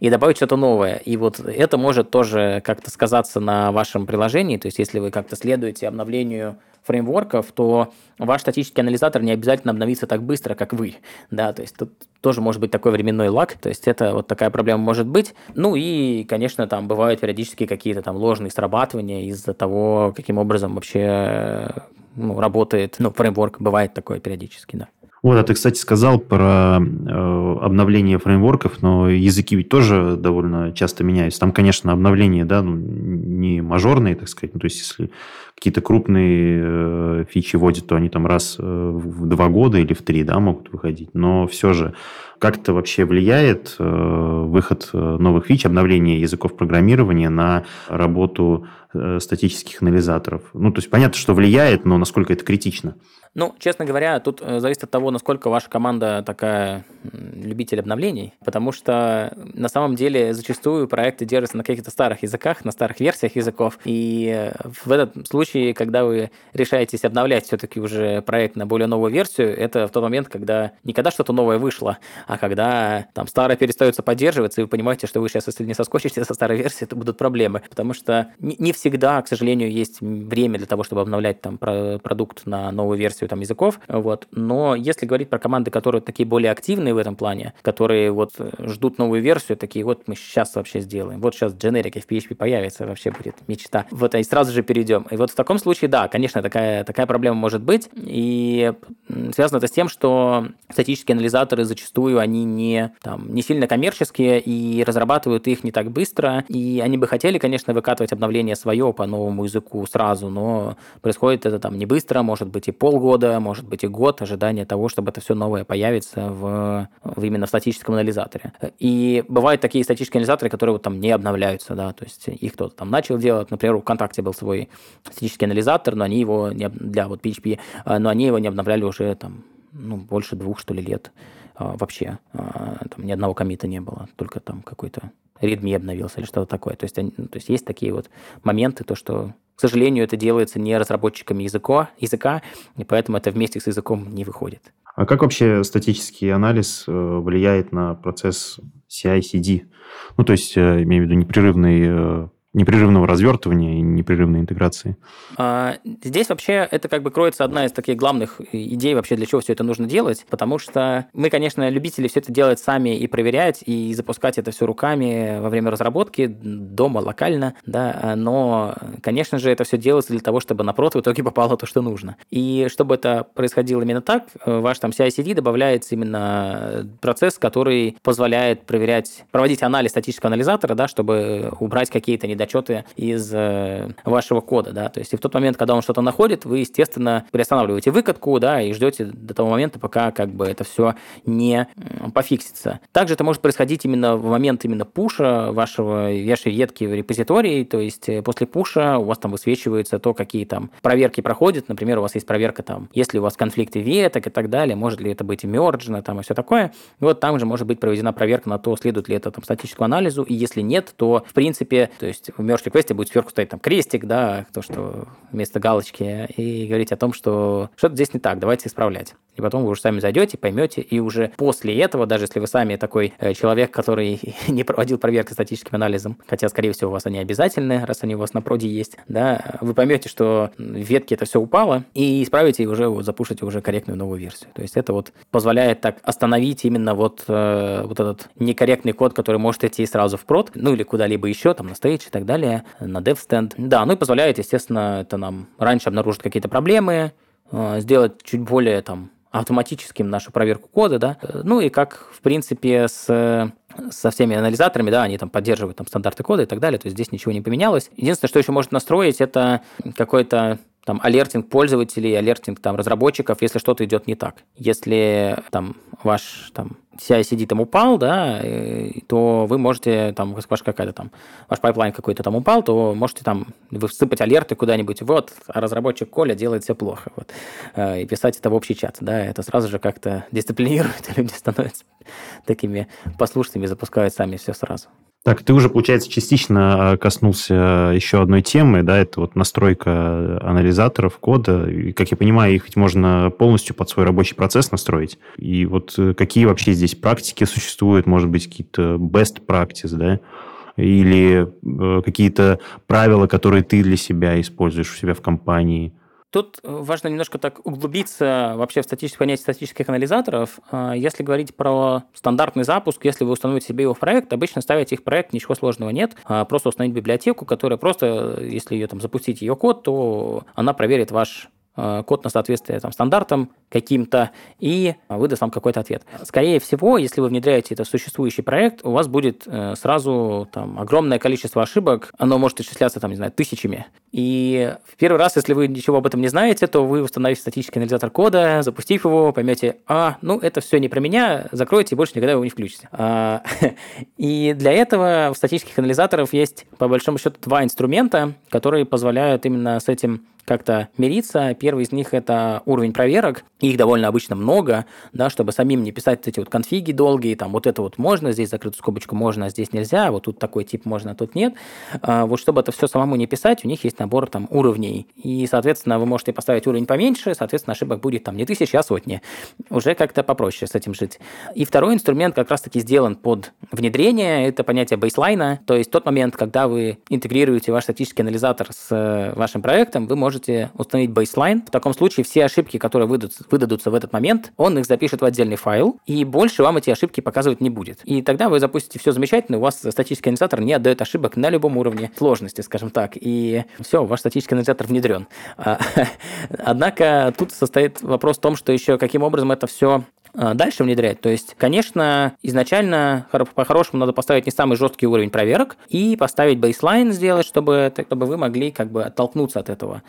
и добавить что-то новое. И вот это может тоже как-то сказаться на вашем приложении. То есть, если вы как-то следуете обновлению фреймворков, то ваш статический анализатор не обязательно обновится так быстро, как вы. Да, то есть тут тоже может быть такой временной лаг, то есть это вот такая проблема может быть. Ну и, конечно, там бывают периодически какие-то там ложные срабатывания из-за того, каким образом вообще ну, работает, ну, фреймворк, бывает такое периодически, да. Вот, а ты, кстати, сказал про э, обновление фреймворков, но языки ведь тоже довольно часто меняются. Там, конечно, обновления, да, ну, не мажорные, так сказать. Ну, то есть, если какие-то крупные э, фичи вводят, то они там раз э, в два года или в три, да, могут выходить. Но все же как это вообще влияет э, выход э, новых фич, обновление языков программирования на работу э, статических анализаторов? Ну, то есть понятно, что влияет, но насколько это критично? Ну, честно говоря, тут зависит от того, насколько ваша команда такая любитель обновлений, потому что на самом деле зачастую проекты держатся на каких-то старых языках, на старых версиях языков, и в этот случай, когда вы решаетесь обновлять все-таки уже проект на более новую версию, это в тот момент, когда не когда что-то новое вышло, а когда там старое перестается поддерживаться, и вы понимаете, что вы сейчас, если не соскочите со старой версии, это будут проблемы. Потому что не всегда, к сожалению, есть время для того, чтобы обновлять там продукт на новую версию там языков. Вот. Но если говорить про команды, которые такие более активные в этом плане, которые вот ждут новую версию, такие вот мы сейчас вообще сделаем. Вот сейчас дженерики в PHP появится, вообще будет мечта. Вот и сразу же перейдем. И вот в таком случае, да, конечно, такая, такая проблема может быть. И связано это с тем, что статические анализаторы зачастую они не, там, не сильно коммерческие и разрабатывают их не так быстро. И они бы хотели, конечно, выкатывать обновление свое по новому языку сразу, но происходит это там не быстро, может быть и полгода, может быть и год ожидания того, чтобы это все новое появится в, в именно в статическом анализаторе. И бывают такие статические анализаторы, которые вот там не обновляются, да, то есть их кто-то там начал делать, например, у ВКонтакте был свой статический анализатор, но они его не, для вот PHP, а, но они его не обновляли уже там ну, больше двух, что ли, лет а, вообще. А, там ни одного комита не было, только там какой-то Redmi обновился или что-то такое. То есть, они, то есть есть такие вот моменты, то, что, к сожалению, это делается не разработчиками языка, языка, и поэтому это вместе с языком не выходит. А как вообще статический анализ э, влияет на процесс CI-CD? Ну, то есть, э, имею в виду непрерывный э, непрерывного развертывания и непрерывной интеграции. А, здесь вообще это как бы кроется одна из таких главных идей вообще, для чего все это нужно делать, потому что мы, конечно, любители все это делать сами и проверять, и запускать это все руками во время разработки, дома, локально, да, но, конечно же, это все делается для того, чтобы на прод в итоге попало то, что нужно. И чтобы это происходило именно так, ваш там CI-CD добавляется именно процесс, который позволяет проверять, проводить анализ статического анализатора, да, чтобы убрать какие-то недочеты отчеты из э, вашего кода, да, то есть и в тот момент, когда он что-то находит, вы, естественно, приостанавливаете выкатку, да, и ждете до того момента, пока как бы это все не пофиксится. Также это может происходить именно в момент именно пуша вашего, вашей ветки в репозитории, то есть э, после пуша у вас там высвечивается то, какие там проверки проходят, например, у вас есть проверка там, если у вас конфликты веток и так далее, может ли это быть мерджено там и все такое, и вот там же может быть проведена проверка на то, следует ли это там статическому анализу, и если нет, то в принципе, то есть в merge request будет сверху стоять там крестик, да, то, что вместо галочки, и говорить о том, что что-то здесь не так, давайте исправлять. И потом вы уже сами зайдете, поймете, и уже после этого, даже если вы сами такой э, человек, который не проводил проверки статическим анализом, хотя, скорее всего, у вас они обязательны, раз они у вас на проде есть, да, вы поймете, что в ветке это все упало, и исправите, и уже запушите уже корректную новую версию. То есть это вот позволяет так остановить именно вот, э, вот этот некорректный код, который может идти сразу в прод, ну или куда-либо еще, там на стейдж так далее, на DevStand. Да, ну и позволяет, естественно, это нам раньше обнаружить какие-то проблемы, э, сделать чуть более там автоматическим нашу проверку кода, да, ну и как, в принципе, с со всеми анализаторами, да, они там поддерживают там стандарты кода и так далее, то есть здесь ничего не поменялось. Единственное, что еще может настроить, это какой-то там alerting пользователей, alerting там разработчиков, если что-то идет не так. Если там ваш там CI/CD там упал, да, то вы можете, там, ваш какая-то там, ваш pipeline какой-то там упал, то можете там высылать alert ы куда-нибудь, вот, а разработчик Коля делает все плохо, вот, э, и писать это в общий чат, да, это сразу же как-то дисциплинирует, и люди становятся такими послушными, запускают сами все сразу. Так, ты уже, получается, частично э, коснулся еще одной темы, да, это вот настройка анализаторов кода. И, как я понимаю, их ведь можно полностью под свой рабочий процесс настроить. И вот э, какие вообще здесь практики существуют, может быть, какие-то best practice, да, или э, какие-то правила, которые ты для себя используешь у себя в компании – Тут э, важно немножко так углубиться вообще в статическое понятие статических анализаторов. А, если говорить про стандартный запуск, если вы установите себе его в проект, обычно ставите их в проект, ничего сложного нет. А, просто установить библиотеку, которая просто, если ее там запустить ее код, то она проверит ваш Э, код на соответствие там, стандартам каким-то и выдаст вам какой-то ответ. Скорее всего, если вы внедряете это в существующий проект, у вас будет э, сразу там, огромное количество ошибок, оно может исчисляться там, не знаю, тысячами. И в первый раз, если вы ничего об этом не знаете, то вы установите статический анализатор кода, запустив его, поймете, а, ну, это все не про меня, закройте и больше никогда его не включите. А, и для этого в статических анализаторов есть, по большому счету, два инструмента, которые позволяют именно с этим как-то мириться. Первый из них – это уровень проверок. Их довольно обычно много, да, чтобы самим не писать эти вот конфиги долгие, там вот это вот можно, здесь закрытую скобочку можно, а здесь нельзя, вот тут такой тип можно, а тут нет. А, вот чтобы это все самому не писать, у них есть набор там уровней. И, соответственно, вы можете поставить уровень поменьше, соответственно, ошибок будет там не тысячи, а сотни. Уже как-то попроще с этим жить. И второй инструмент как раз-таки сделан под внедрение, это понятие бейслайна, то есть тот момент, когда вы интегрируете ваш статический анализатор с э, вашим проектом, вы можете установить бейслайн. В таком случае все ошибки, которые выдадутся, выдадутся в этот момент, он их запишет в отдельный файл, и больше вам эти ошибки показывать не будет. И тогда вы запустите все замечательно, у вас статический анализатор не отдает ошибок на любом уровне сложности, скажем так, и все, ваш статический анализатор внедрен. А, однако тут состоит вопрос в том, что еще каким образом это все дальше внедрять. То есть, конечно, изначально по-хорошему надо поставить не самый жесткий уровень проверок и поставить бейслайн сделать, чтобы, чтобы вы могли как бы оттолкнуться от этого,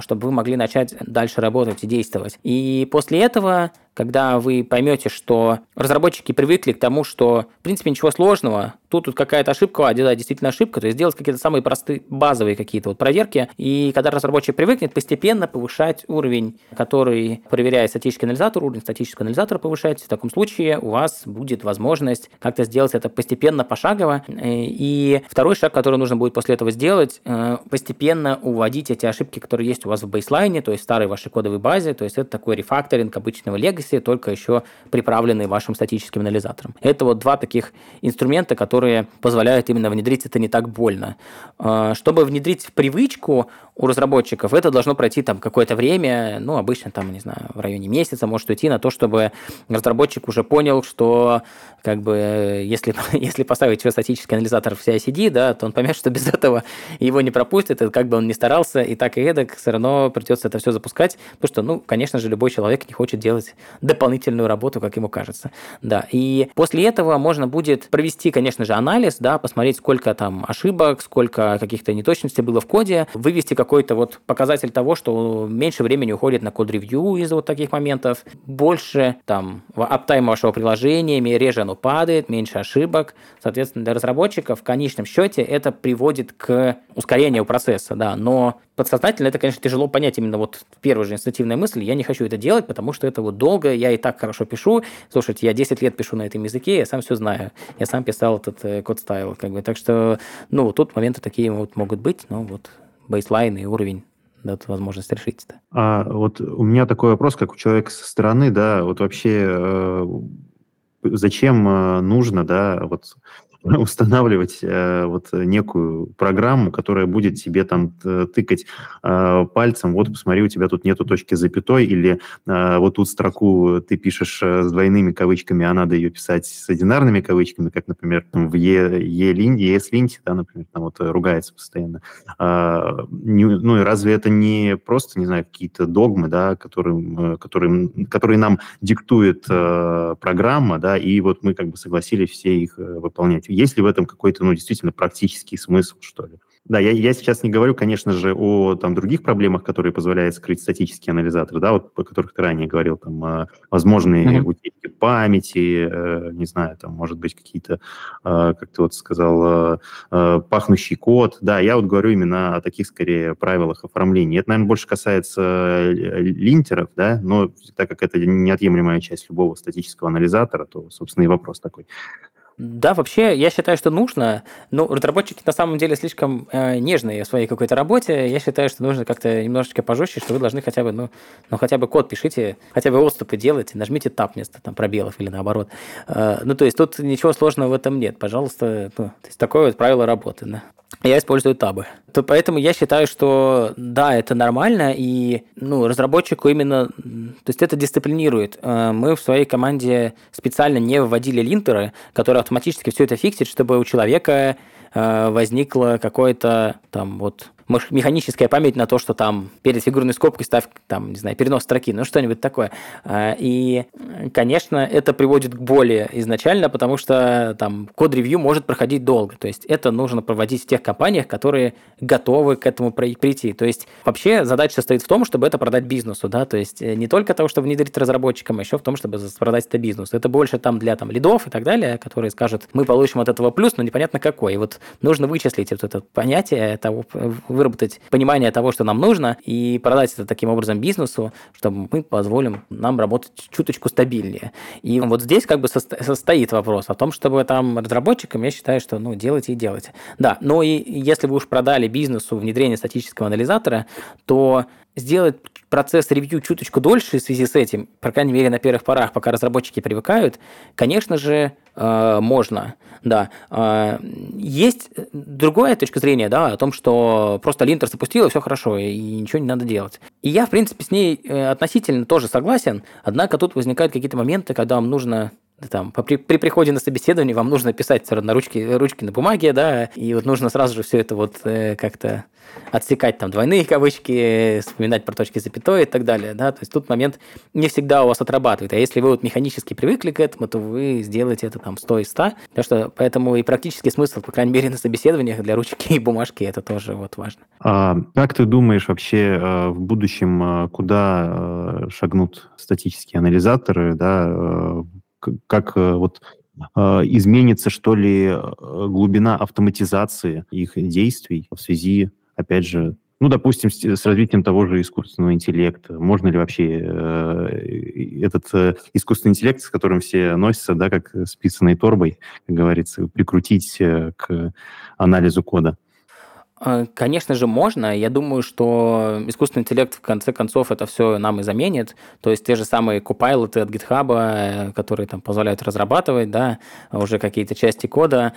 чтобы вы могли начать дальше работать и действовать. И после этого когда вы поймете, что разработчики привыкли к тому, что, в принципе, ничего сложного, тут, тут какая-то ошибка, а да, действительно ошибка, то есть делать какие-то самые простые, базовые какие-то вот проверки, и когда разработчик привыкнет, постепенно повышать уровень, который проверяет статический анализатор, уровень статического анализатора повышать, в таком случае у вас будет возможность как-то сделать это постепенно, пошагово, и второй шаг, который нужно будет после этого сделать, э, постепенно уводить эти ошибки, которые есть у вас в бейслайне, то есть в старой вашей кодовой базе, то есть это такой рефакторинг обычного Legacy, версии, только еще приправленные вашим статическим анализатором. Это вот два таких инструмента, которые позволяют именно внедрить это не так больно. А, чтобы внедрить привычку у разработчиков, это должно пройти там какое-то время, ну, обычно там, не знаю, в районе месяца может уйти на то, чтобы разработчик уже понял, что как бы если, если поставить его статический анализатор в CI-CD, да, то он поймет, что без этого его не пропустит, и как бы он ни старался, и так и эдак все равно придется это все запускать, потому что, ну, конечно же, любой человек не хочет делать дополнительную работу, как ему кажется. Да, и после этого можно будет провести, конечно же, анализ, да, посмотреть, сколько там ошибок, сколько каких-то неточностей было в коде, вывести какой-то вот показатель того, что меньше времени уходит на код-ревью из-за вот таких моментов, больше там аптайм вашего приложения, реже оно падает, меньше ошибок. Соответственно, для разработчиков в конечном счете это приводит к ускорению процесса, да, но подсознательно это, конечно, тяжело понять именно вот первая же инстинктивная мысль, я не хочу это делать, потому что это вот долго, я и так хорошо пишу. Слушайте, я 10 лет пишу на этом языке, я сам все знаю. Я сам писал этот э, код стайл, как бы. Так что, ну, тут моменты такие вот могут быть, но вот бейслайн и уровень дает возможность решить это. А вот у меня такой вопрос, как у человека со стороны, да, вот вообще э, зачем э, нужно, да, вот устанавливать э, вот некую программу, которая будет тебе там тыкать э, пальцем, вот посмотри, у тебя тут нету точки запятой, или э, вот тут строку ты пишешь э, с двойными кавычками, а надо ее писать с одинарными кавычками, как, например, там, в E-линте, ES-линте, да, например, там вот ругается постоянно. Э, не, ну и разве это не просто, не знаю, какие-то догмы, да, которые, которые, которые нам диктует э, программа, да, и вот мы как бы согласились все их э, выполнять есть ли в этом какой-то, ну, действительно практический смысл, что ли? Да, я, я сейчас не говорю, конечно же, о там, других проблемах, которые позволяют скрыть статический анализатор, да, вот, о которых ты ранее говорил, там, э, возможные mm-hmm. утечки памяти, э, не знаю, там, может быть, какие-то, э, как ты вот сказал, э, э, пахнущий код. Да, я вот говорю именно о таких, скорее, правилах оформления. Это, наверное, больше касается линтеров, да, но так как это неотъемлемая часть любого статического анализатора, то, собственно, и вопрос такой. Да, вообще, я считаю, что нужно. Но разработчики на самом деле слишком э, нежные в своей какой-то работе. Я считаю, что нужно как-то немножечко пожестче, что вы должны хотя бы, ну, ну хотя бы код пишите, хотя бы отступы делайте, нажмите тап вместо там пробелов или наоборот. Э, ну, то есть тут ничего сложного в этом нет. Пожалуйста, ну, то есть такое вот правило работы, да. Я использую табы. То поэтому я считаю, что да, это нормально, и ну, разработчику именно, то есть это дисциплинирует. Э, мы в своей команде специально не вводили линтеры, которые автоматически все это фиксит, чтобы у человека возникло какое-то там вот механическая память на то, что там перед фигурной скобкой ставь, там, не знаю, перенос строки, ну что-нибудь такое. А, и, конечно, это приводит к боли изначально, потому что там код-ревью может проходить долго. То есть это нужно проводить в тех компаниях, которые готовы к этому прийти. То есть вообще задача состоит в том, чтобы это продать бизнесу, да, то есть э, не только того, чтобы внедрить разработчикам, а еще в том, чтобы продать это бизнесу. Это больше там для там лидов и так далее, которые скажут, мы получим от этого плюс, но непонятно какой. И вот нужно вычислить вот это понятие того, выработать понимание того, что нам нужно, и продать это таким образом бизнесу, чтобы мы позволим нам работать чуточку стабильнее. И вот здесь как бы состоит вопрос о том, чтобы там разработчикам, я считаю, что ну, делайте и делайте. Да, но и если вы уж продали бизнесу внедрение статического анализатора, то сделать процесс ревью чуточку дольше в связи с этим, по крайней мере, на первых порах, пока разработчики привыкают, конечно же, э, можно, да. Э, есть другая точка зрения, да, о том, что просто линтер запустил, и все хорошо, и ничего не надо делать. И я, в принципе, с ней э, относительно тоже согласен, однако тут возникают какие-то моменты, когда вам нужно там, при, при приходе на собеседование вам нужно писать все равно ручки, ручки на бумаге, да, и вот нужно сразу же все это вот э, как-то отсекать там двойные кавычки, вспоминать про точки запятой и так далее, да, то есть тут момент не всегда у вас отрабатывает, а если вы вот механически привыкли к этому, то вы сделаете это там 100 и 100, так что поэтому и практический смысл, по крайней мере, на собеседованиях для ручки и бумажки это тоже вот важно. А как ты думаешь вообще э, в будущем, э, куда шагнут статические анализаторы, да, как э, вот э, изменится, что ли, э, глубина автоматизации их действий в связи, опять же, ну, допустим, с, развитием того же искусственного интеллекта. Можно ли вообще э, этот э, искусственный интеллект, с которым все носятся, да, как с писаной торбой, как говорится, прикрутить э, к анализу кода? Э, конечно же, можно. Я думаю, что искусственный интеллект в конце концов это все нам и заменит. То есть те же самые купайлоты от GitHub, э, которые там позволяют разрабатывать, да, уже какие-то части кода.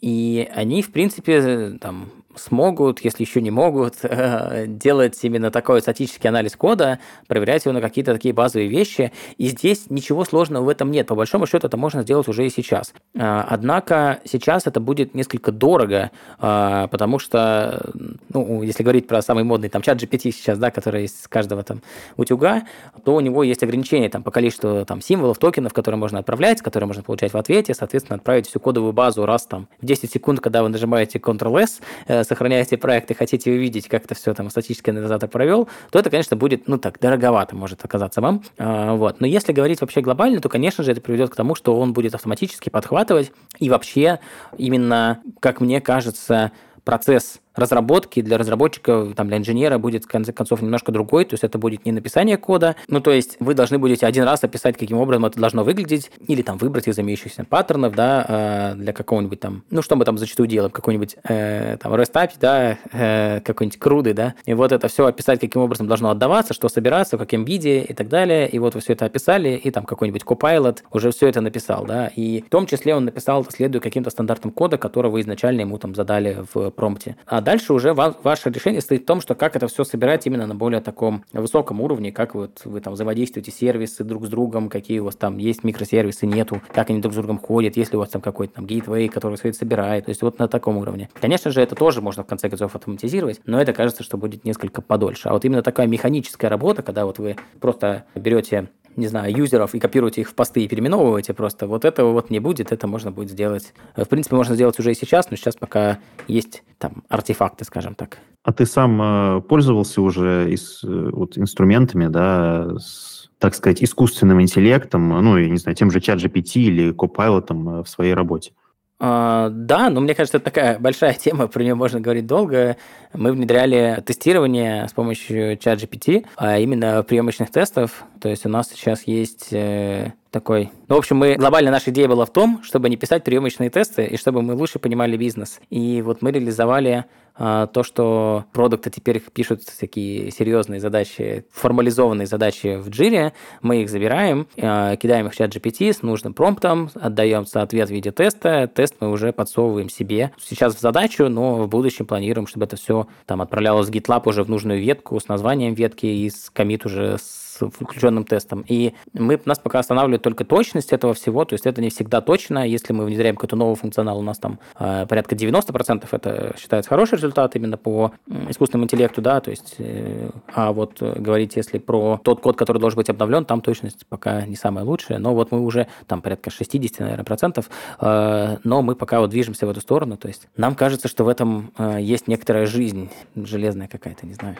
И они, в принципе, там, смогут, если еще не могут, делать именно такой статический анализ кода, проверять его на какие-то такие базовые вещи. И здесь ничего сложного в этом нет. По большому счету это можно сделать уже и сейчас. А, однако сейчас это будет несколько дорого, а, потому что, ну, если говорить про самый модный там чат GPT сейчас, да, который с каждого там утюга, то у него есть ограничения там по количеству там символов, токенов, которые можно отправлять, которые можно получать в ответе, соответственно, отправить всю кодовую базу раз там в 10 секунд, когда вы нажимаете Ctrl-S, э, сохраняете проект и хотите увидеть, как это все там статический анализатор провел, то это, конечно, будет, ну так, дороговато может оказаться вам. А, вот. Но если говорить вообще глобально, то, конечно же, это приведет к тому, что он будет автоматически подхватывать и вообще именно, как мне кажется, процесс разработки для разработчика, там, для инженера будет, в конце концов, немножко другой, то есть это будет не написание кода, ну, то есть вы должны будете один раз описать, каким образом это должно выглядеть, или там выбрать из имеющихся паттернов, да, э, для какого-нибудь там, ну, что мы там зачастую делаем, какой-нибудь э, там REST API, да, э, какой-нибудь круды, да, и вот это все описать, каким образом должно отдаваться, что собираться, в каком виде и так далее, и вот вы все это описали, и там какой-нибудь Copilot уже все это написал, да, и в том числе он написал, следуя каким-то стандартам кода, который вы изначально ему там задали в промпте. А дальше уже ваше решение стоит в том, что как это все собирать именно на более таком высоком уровне, как вот вы там взаимодействуете сервисы друг с другом, какие у вас там есть микросервисы, нету, как они друг с другом ходят, если у вас там какой-то там гейтвей, который все это собирает, то есть вот на таком уровне. Конечно же, это тоже можно в конце концов автоматизировать, но это кажется, что будет несколько подольше. А вот именно такая механическая работа, когда вот вы просто берете не знаю, юзеров и копируете их в посты и переименовываете просто. Вот этого вот не будет, это можно будет сделать. В принципе, можно сделать уже и сейчас, но сейчас пока есть там артефакты, скажем так. А ты сам э, пользовался уже из, э, вот, инструментами, да, с, так сказать, искусственным интеллектом, ну, я не знаю, тем же чат GPT или Copilot э, в своей работе? А, да, но мне кажется, это такая большая тема, про нее можно говорить долго. Мы внедряли тестирование с помощью ChatGPT, а именно приемочных тестов. То есть у нас сейчас есть э, такой... Ну, в общем, мы... Глобально наша идея была в том, чтобы не писать приемочные тесты, и чтобы мы лучше понимали бизнес. И вот мы реализовали а, то, что продукты теперь пишут такие серьезные задачи, формализованные задачи в джире, мы их забираем, а, кидаем их в чат GPT с нужным промптом, отдаем ответ в виде теста, тест мы уже подсовываем себе сейчас в задачу, но в будущем планируем, чтобы это все там отправлялось в GitLab уже в нужную ветку с названием ветки и с комит уже с включенным тестом. И мы, нас пока останавливает только точность этого всего, то есть это не всегда точно. Если мы внедряем какой-то новый функционал, у нас там э, порядка 90% это считается хороший результат именно по искусственному интеллекту, да, то есть, э, а вот говорить, если про тот код, который должен быть обновлен, там точность пока не самая лучшая, но вот мы уже там порядка 60, наверное, процентов, э, но мы пока вот движемся в эту сторону, то есть нам кажется, что в этом э, есть некоторая жизнь железная какая-то, не знаю.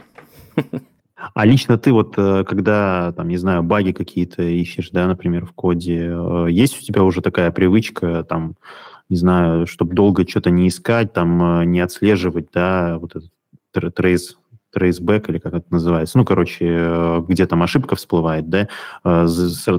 А лично ты вот, э, когда, там, не знаю, баги какие-то ищешь, да, например, в коде, э, есть у тебя уже такая привычка, там, не знаю, чтобы долго что-то не искать, там, э, не отслеживать, да, вот этот trace трейсбэк или как это называется, ну, короче, э, где там ошибка всплывает, да, э,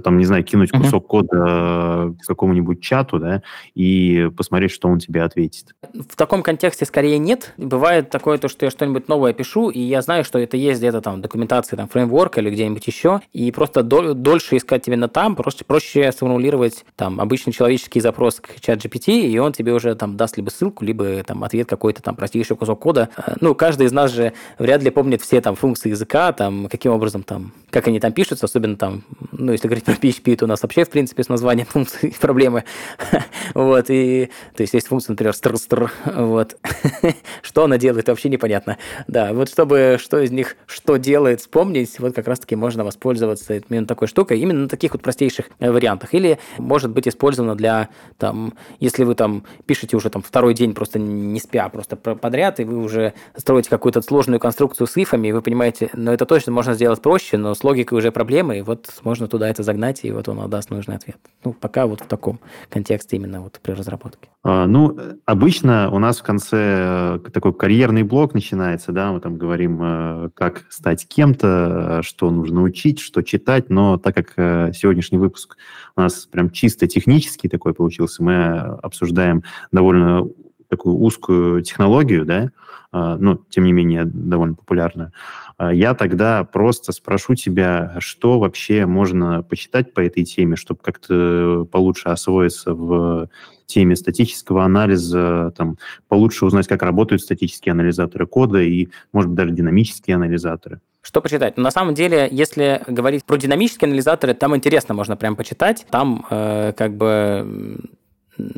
там, не знаю, кинуть кусок uh-huh. кода какому-нибудь чату, да, и посмотреть, что он тебе ответит. В таком контексте скорее нет. Бывает такое, то, что я что-нибудь новое пишу, и я знаю, что это есть где-то там в документации, там, фреймворк или где-нибудь еще, и просто дол- дольше искать именно там, просто проще сформулировать там обычный человеческий запрос к чат GPT, и он тебе уже там даст либо ссылку, либо там ответ какой-то там простейший кусок кода. Э, ну, каждый из нас же вряд вряд ли помнит все там функции языка, там, каким образом там, как они там пишутся, особенно там, ну, если говорить про PHP, то у нас вообще, в принципе, с названием функций проблемы. вот, и, то есть, есть функция, например, str, вот. что она делает, вообще непонятно. Да, вот чтобы что из них что делает, вспомнить, вот как раз-таки можно воспользоваться именно такой штукой, именно на таких вот простейших э, вариантах. Или может быть использовано для, там, если вы там пишете уже там второй день просто не спя, просто подряд, и вы уже строите какую-то сложную конструкцию, конструкцию с ифами, вы понимаете, ну это точно можно сделать проще, но с логикой уже проблемы, и вот можно туда это загнать, и вот он отдаст нужный ответ. Ну, пока вот в таком контексте именно вот при разработке. А, ну, обычно у нас в конце э, такой карьерный блок начинается, да, мы там говорим, э, как стать кем-то, что нужно учить, что читать, но так как э, сегодняшний выпуск у нас прям чисто технический такой получился, мы обсуждаем довольно такую узкую технологию, да, а, но, тем не менее, довольно популярную, а, я тогда просто спрошу тебя, что вообще можно почитать по этой теме, чтобы как-то получше освоиться в теме статического анализа, там, получше узнать, как работают статические анализаторы кода и, может быть, даже динамические анализаторы. Что почитать? Ну, на самом деле, если говорить про динамические анализаторы, там интересно можно прям почитать. Там э, как бы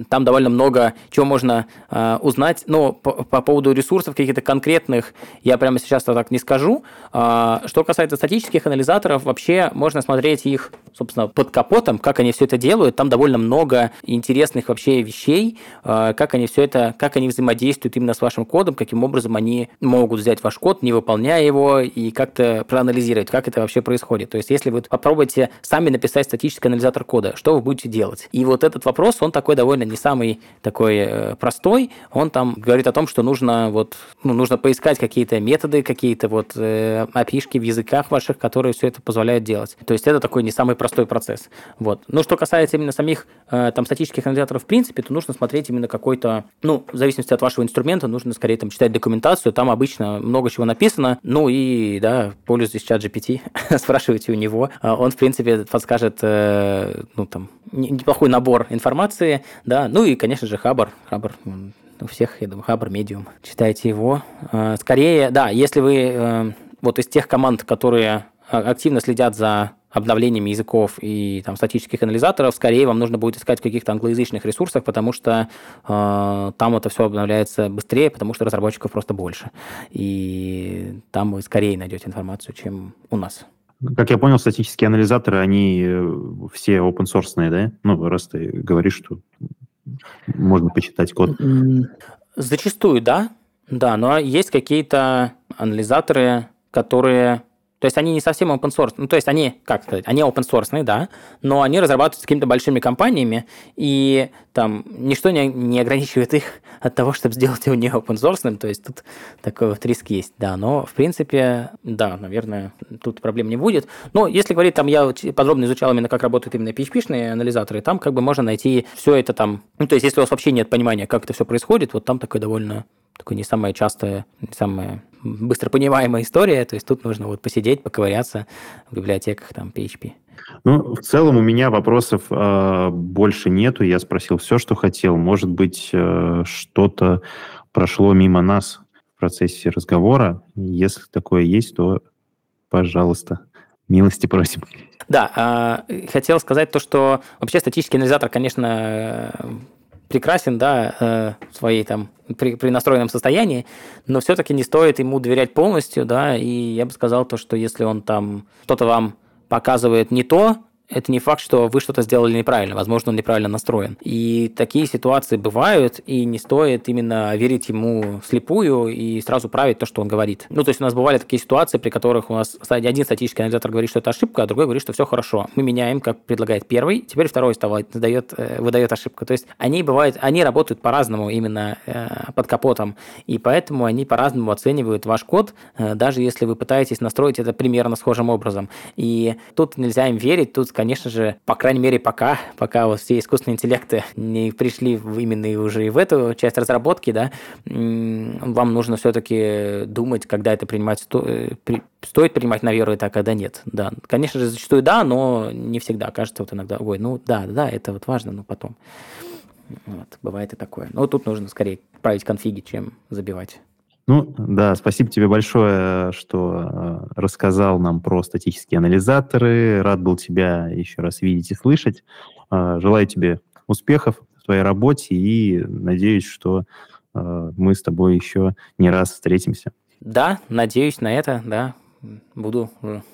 там довольно много чего можно э, узнать. Но по, по поводу ресурсов каких-то конкретных я прямо сейчас так не скажу. Э, что касается статических анализаторов, вообще можно смотреть их, собственно, под капотом, как они все это делают. Там довольно много интересных вообще вещей, э, как они все это, как они взаимодействуют именно с вашим кодом, каким образом они могут взять ваш код, не выполняя его, и как-то проанализировать, как это вообще происходит. То есть, если вы попробуете сами написать статический анализатор кода, что вы будете делать? И вот этот вопрос, он такой довольно довольно не самый такой э, простой. Он там говорит о том, что нужно вот, ну, нужно поискать какие-то методы, какие-то вот э, опишки в языках ваших, которые все это позволяют делать. То есть это такой не самый простой процесс. Вот. Но что касается именно самих э, там статических анализаторов в принципе, то нужно смотреть именно какой-то, ну, в зависимости от вашего инструмента, нужно скорее там читать документацию, там обычно много чего написано, ну и, да, пользуйтесь чат GPT, спрашивайте у него, а он, в принципе, подскажет, э, ну, там, неплохой набор информации, да, ну и, конечно же, Хабр. Хабр у всех, я думаю, Хабр, Медиум. Читайте его. А, скорее, да, если вы э, вот из тех команд, которые а, активно следят за обновлениями языков и там, статических анализаторов, скорее вам нужно будет искать в каких-то англоязычных ресурсах, потому что э, там это все обновляется быстрее, потому что разработчиков просто больше. И там вы скорее найдете информацию, чем у нас. Как я понял, статические анализаторы, они э, все open source, да? Ну, раз ты говоришь, что можно почитать код. Зачастую, да. Да, но есть какие-то анализаторы, которые то есть они не совсем open source, ну то есть они, как сказать, они open source, да, но они разрабатываются какими-то большими компаниями, и там ничто не, не ограничивает их от того, чтобы сделать его не open source, то есть тут такой вот риск есть, да, но в принципе, да, наверное, тут проблем не будет. Но если говорить, там я подробно изучал именно, как работают именно PHP-шные анализаторы, там как бы можно найти все это там, ну то есть если у вас вообще нет понимания, как это все происходит, вот там такой довольно такой не самая частая, не самая быстро понимаемая история, то есть тут нужно вот посидеть, поковыряться в библиотеках там PHP. Ну, в целом у меня вопросов э, больше нету. Я спросил все, что хотел. Может быть, э, что-то прошло мимо нас в процессе разговора. Если такое есть, то, пожалуйста, милости просим. Да, э, хотел сказать то, что вообще статический анализатор, конечно, прекрасен, да, э, в своей там при, при настроенном состоянии, но все-таки не стоит ему доверять полностью, да, и я бы сказал то, что если он там что-то вам показывает не то, это не факт, что вы что-то сделали неправильно. Возможно, он неправильно настроен. И такие ситуации бывают, и не стоит именно верить ему слепую и сразу править то, что он говорит. Ну, то есть у нас бывали такие ситуации, при которых у нас один статический анализатор говорит, что это ошибка, а другой говорит, что все хорошо. Мы меняем, как предлагает первый, теперь второй выдает, э, выдает ошибку. То есть они бывают, они работают по-разному именно э, под капотом, и поэтому они по-разному оценивают ваш код, э, даже если вы пытаетесь настроить это примерно схожим образом. И тут нельзя им верить, тут, конечно же, по крайней мере, пока, пока вот все искусственные интеллекты не пришли именно уже и в эту часть разработки, да, вам нужно все-таки думать, когда это принимать сто... стоит принимать на веру, это, а когда нет. Да, конечно же, зачастую да, но не всегда. Кажется, вот иногда, ой, ну да, да, это вот важно, но потом. Вот, бывает и такое. Но тут нужно скорее править конфиги, чем забивать. Ну, да, спасибо тебе большое, что э, рассказал нам про статические анализаторы. Рад был тебя еще раз видеть и слышать. Э, желаю тебе успехов в твоей работе и надеюсь, что э, мы с тобой еще не раз встретимся. Да, надеюсь на это, да. Буду,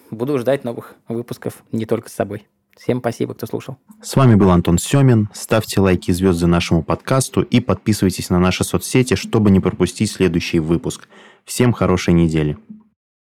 буду ждать новых выпусков не только с собой. Всем спасибо, кто слушал. С вами был Антон Семин. Ставьте лайки и звезды нашему подкасту и подписывайтесь на наши соцсети, чтобы не пропустить следующий выпуск. Всем хорошей недели.